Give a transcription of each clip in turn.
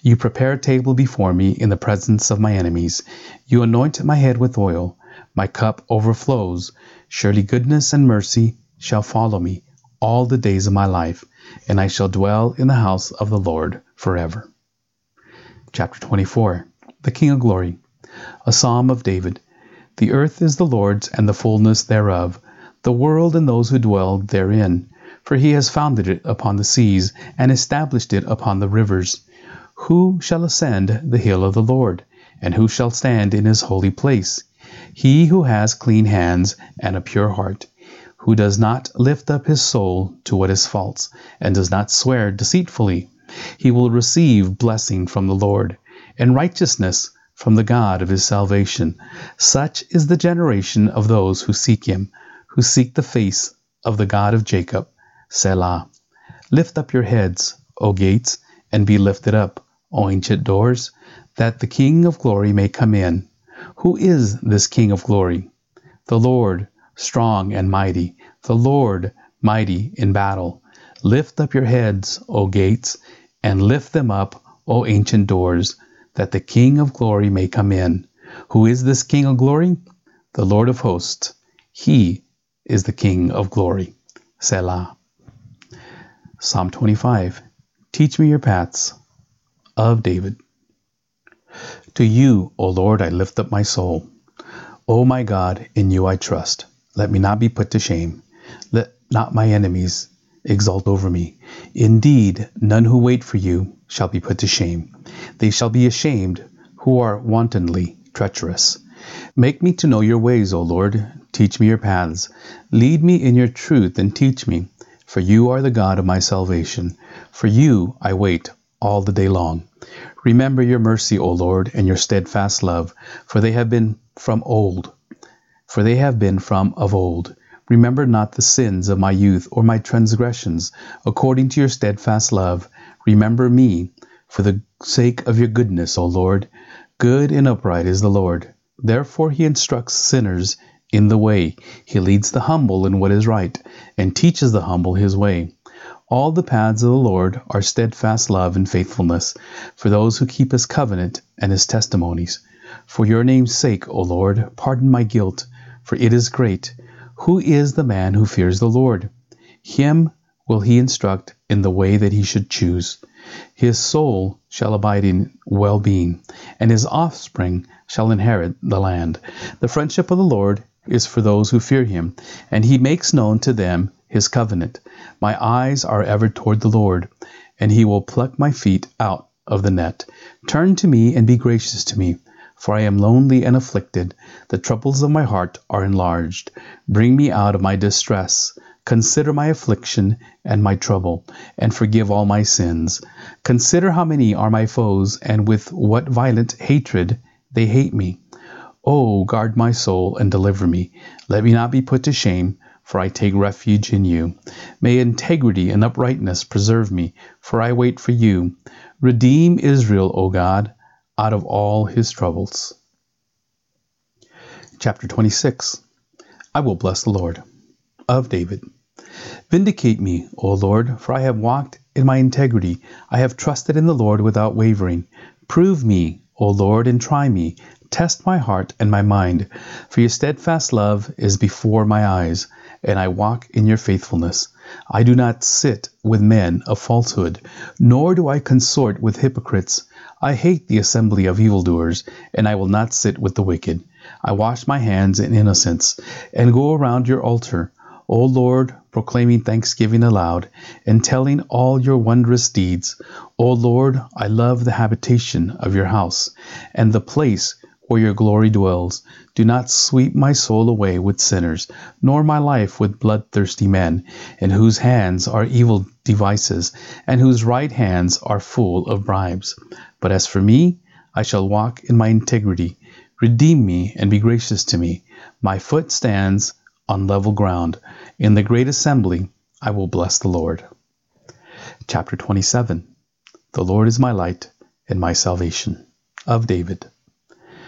You prepare a table before me in the presence of my enemies. You anoint my head with oil. My cup overflows. Surely goodness and mercy shall follow me all the days of my life, and I shall dwell in the house of the Lord forever. Chapter 24 The King of Glory A Psalm of David. The earth is the Lord's and the fullness thereof, the world and those who dwell therein. For he has founded it upon the seas, and established it upon the rivers. Who shall ascend the hill of the Lord? And who shall stand in his holy place? He who has clean hands and a pure heart, who does not lift up his soul to what is false, and does not swear deceitfully. He will receive blessing from the Lord, and righteousness from the God of his salvation. Such is the generation of those who seek him, who seek the face of the God of Jacob. Selah. Lift up your heads, O gates, and be lifted up, O ancient doors, that the King of glory may come in. Who is this King of glory? The Lord, strong and mighty, the Lord, mighty in battle. Lift up your heads, O gates, and lift them up, O ancient doors, that the King of glory may come in. Who is this King of glory? The Lord of hosts. He is the King of glory. Selah. Psalm 25. Teach me your paths. Of David. To you, O Lord, I lift up my soul. O my God, in you I trust. Let me not be put to shame. Let not my enemies exult over me. Indeed, none who wait for you shall be put to shame. They shall be ashamed who are wantonly treacherous. Make me to know your ways, O Lord. Teach me your paths. Lead me in your truth and teach me, for you are the God of my salvation. For you I wait all the day long. Remember your mercy, O Lord, and your steadfast love, for they have been from old. For they have been from of old. Remember not the sins of my youth or my transgressions. According to your steadfast love, remember me for the sake of your goodness, O Lord. Good and upright is the Lord. Therefore he instructs sinners in the way. He leads the humble in what is right, and teaches the humble his way. All the paths of the Lord are steadfast love and faithfulness for those who keep his covenant and his testimonies. For your name's sake, O Lord, pardon my guilt, for it is great. Who is the man who fears the Lord? Him will he instruct in the way that he should choose. His soul shall abide in well being, and his offspring shall inherit the land. The friendship of the Lord is for those who fear him, and he makes known to them his covenant. My eyes are ever toward the Lord, and he will pluck my feet out of the net. Turn to me and be gracious to me for I am lonely and afflicted. The troubles of my heart are enlarged. Bring me out of my distress. Consider my affliction and my trouble, and forgive all my sins. Consider how many are my foes, and with what violent hatred they hate me. Oh, guard my soul and deliver me. Let me not be put to shame, for I take refuge in you. May integrity and uprightness preserve me, for I wait for you. Redeem Israel, O God out of all his troubles. Chapter 26 I will bless the Lord. Of David. Vindicate me, O Lord, for I have walked in my integrity. I have trusted in the Lord without wavering. Prove me, O Lord, and try me. Test my heart and my mind, for your steadfast love is before my eyes, and I walk in your faithfulness. I do not sit with men of falsehood, nor do I consort with hypocrites. I hate the assembly of evildoers, and I will not sit with the wicked. I wash my hands in innocence, and go around your altar, O Lord, proclaiming thanksgiving aloud, and telling all your wondrous deeds. O Lord, I love the habitation of your house, and the place where your glory dwells. Do not sweep my soul away with sinners, nor my life with bloodthirsty men, in whose hands are evil devices, and whose right hands are full of bribes. But as for me, I shall walk in my integrity. Redeem me and be gracious to me. My foot stands on level ground. In the great assembly, I will bless the Lord. Chapter 27 The Lord is my light and my salvation. Of David.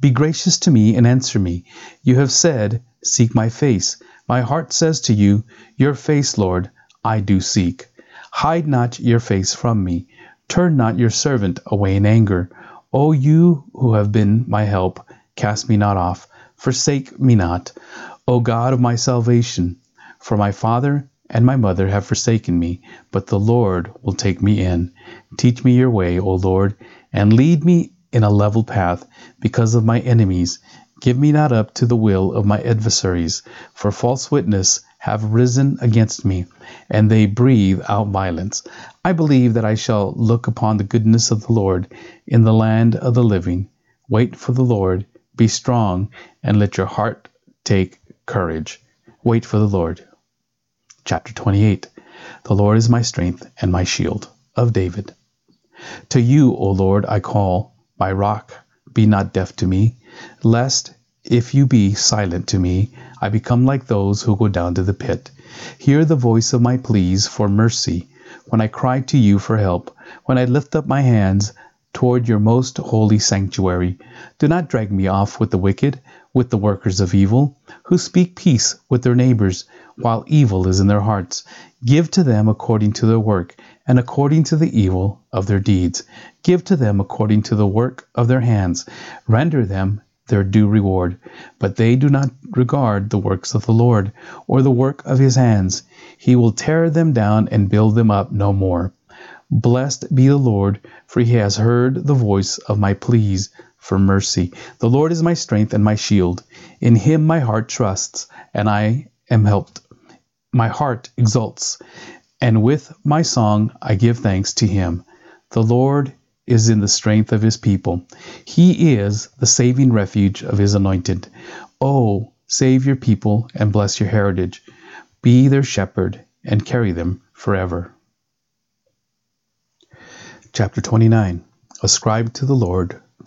Be gracious to me and answer me. You have said, Seek my face. My heart says to you, Your face, Lord, I do seek. Hide not your face from me. Turn not your servant away in anger. O you who have been my help, cast me not off. Forsake me not, O God of my salvation. For my father and my mother have forsaken me, but the Lord will take me in. Teach me your way, O Lord, and lead me in a level path because of my enemies. Give me not up to the will of my adversaries, for false witness have risen against me, and they breathe out violence. I believe that I shall look upon the goodness of the Lord in the land of the living. Wait for the Lord, be strong, and let your heart take courage. Wait for the Lord. Chapter 28 The Lord is my strength and my shield. Of David. To you, O Lord, I call, my rock, be not deaf to me, lest, if you be silent to me, I become like those who go down to the pit. Hear the voice of my pleas for mercy when I cry to you for help, when I lift up my hands toward your most holy sanctuary. Do not drag me off with the wicked, with the workers of evil, who speak peace with their neighbors, while evil is in their hearts. Give to them according to their work, and according to the evil of their deeds. Give to them according to the work of their hands. Render them their due reward. But they do not regard the works of the Lord, or the work of his hands. He will tear them down and build them up no more. Blessed be the Lord, for he has heard the voice of my pleas for mercy. The Lord is my strength and my shield. In him my heart trusts, and I am helped. My heart exults, and with my song I give thanks to him. The Lord is in the strength of his people. He is the saving refuge of his anointed. Oh, save your people and bless your heritage. Be their shepherd and carry them forever. Chapter 29 Ascribe to the Lord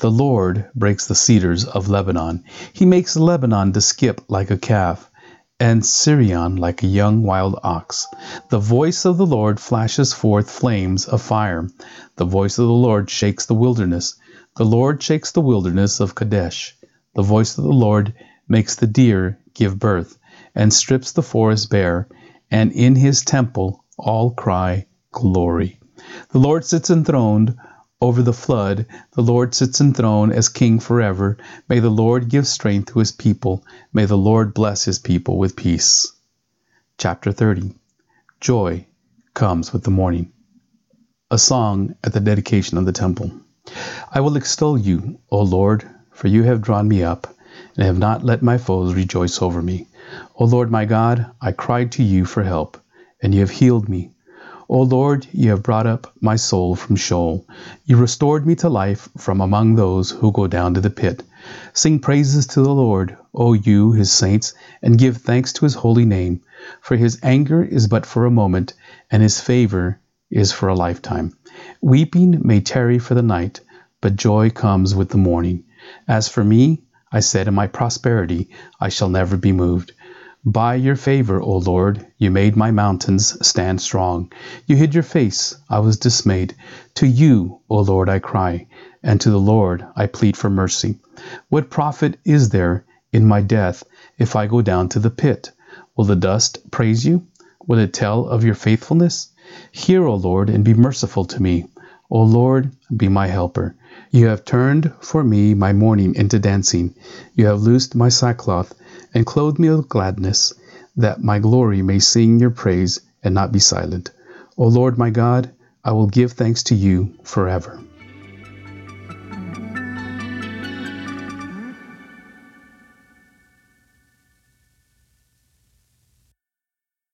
The Lord breaks the cedars of Lebanon. He makes Lebanon to skip like a calf and Sirion like a young wild ox. The voice of the Lord flashes forth flames of fire. The voice of the Lord shakes the wilderness. The Lord shakes the wilderness of Kadesh. The voice of the Lord makes the deer give birth, and strips the forest bare, and in his temple all cry, Glory. The Lord sits enthroned over the flood. The Lord sits enthroned as king forever. May the Lord give strength to his people. May the Lord bless his people with peace. Chapter 30 Joy comes with the morning. A song at the dedication of the temple. I will extol you, O Lord, for you have drawn me up, and have not let my foes rejoice over me. O Lord my God, I cried to you for help, and you have healed me. O Lord, you have brought up my soul from Sheol. You restored me to life from among those who go down to the pit. Sing praises to the Lord, O you, his saints, and give thanks to his holy name. For his anger is but for a moment, and his favor is for a lifetime. Weeping may tarry for the night, but joy comes with the morning. As for me, I said in my prosperity, I shall never be moved. By your favor, O Lord, you made my mountains stand strong. You hid your face, I was dismayed. To you, O Lord, I cry, and to the Lord I plead for mercy. What profit is there in my death if I go down to the pit? Will the dust praise you? Will it tell of your faithfulness? Hear, O Lord, and be merciful to me. O Lord, be my helper. You have turned for me my mourning into dancing. You have loosed my sackcloth and clothed me with gladness, that my glory may sing your praise and not be silent. O Lord my God, I will give thanks to you forever.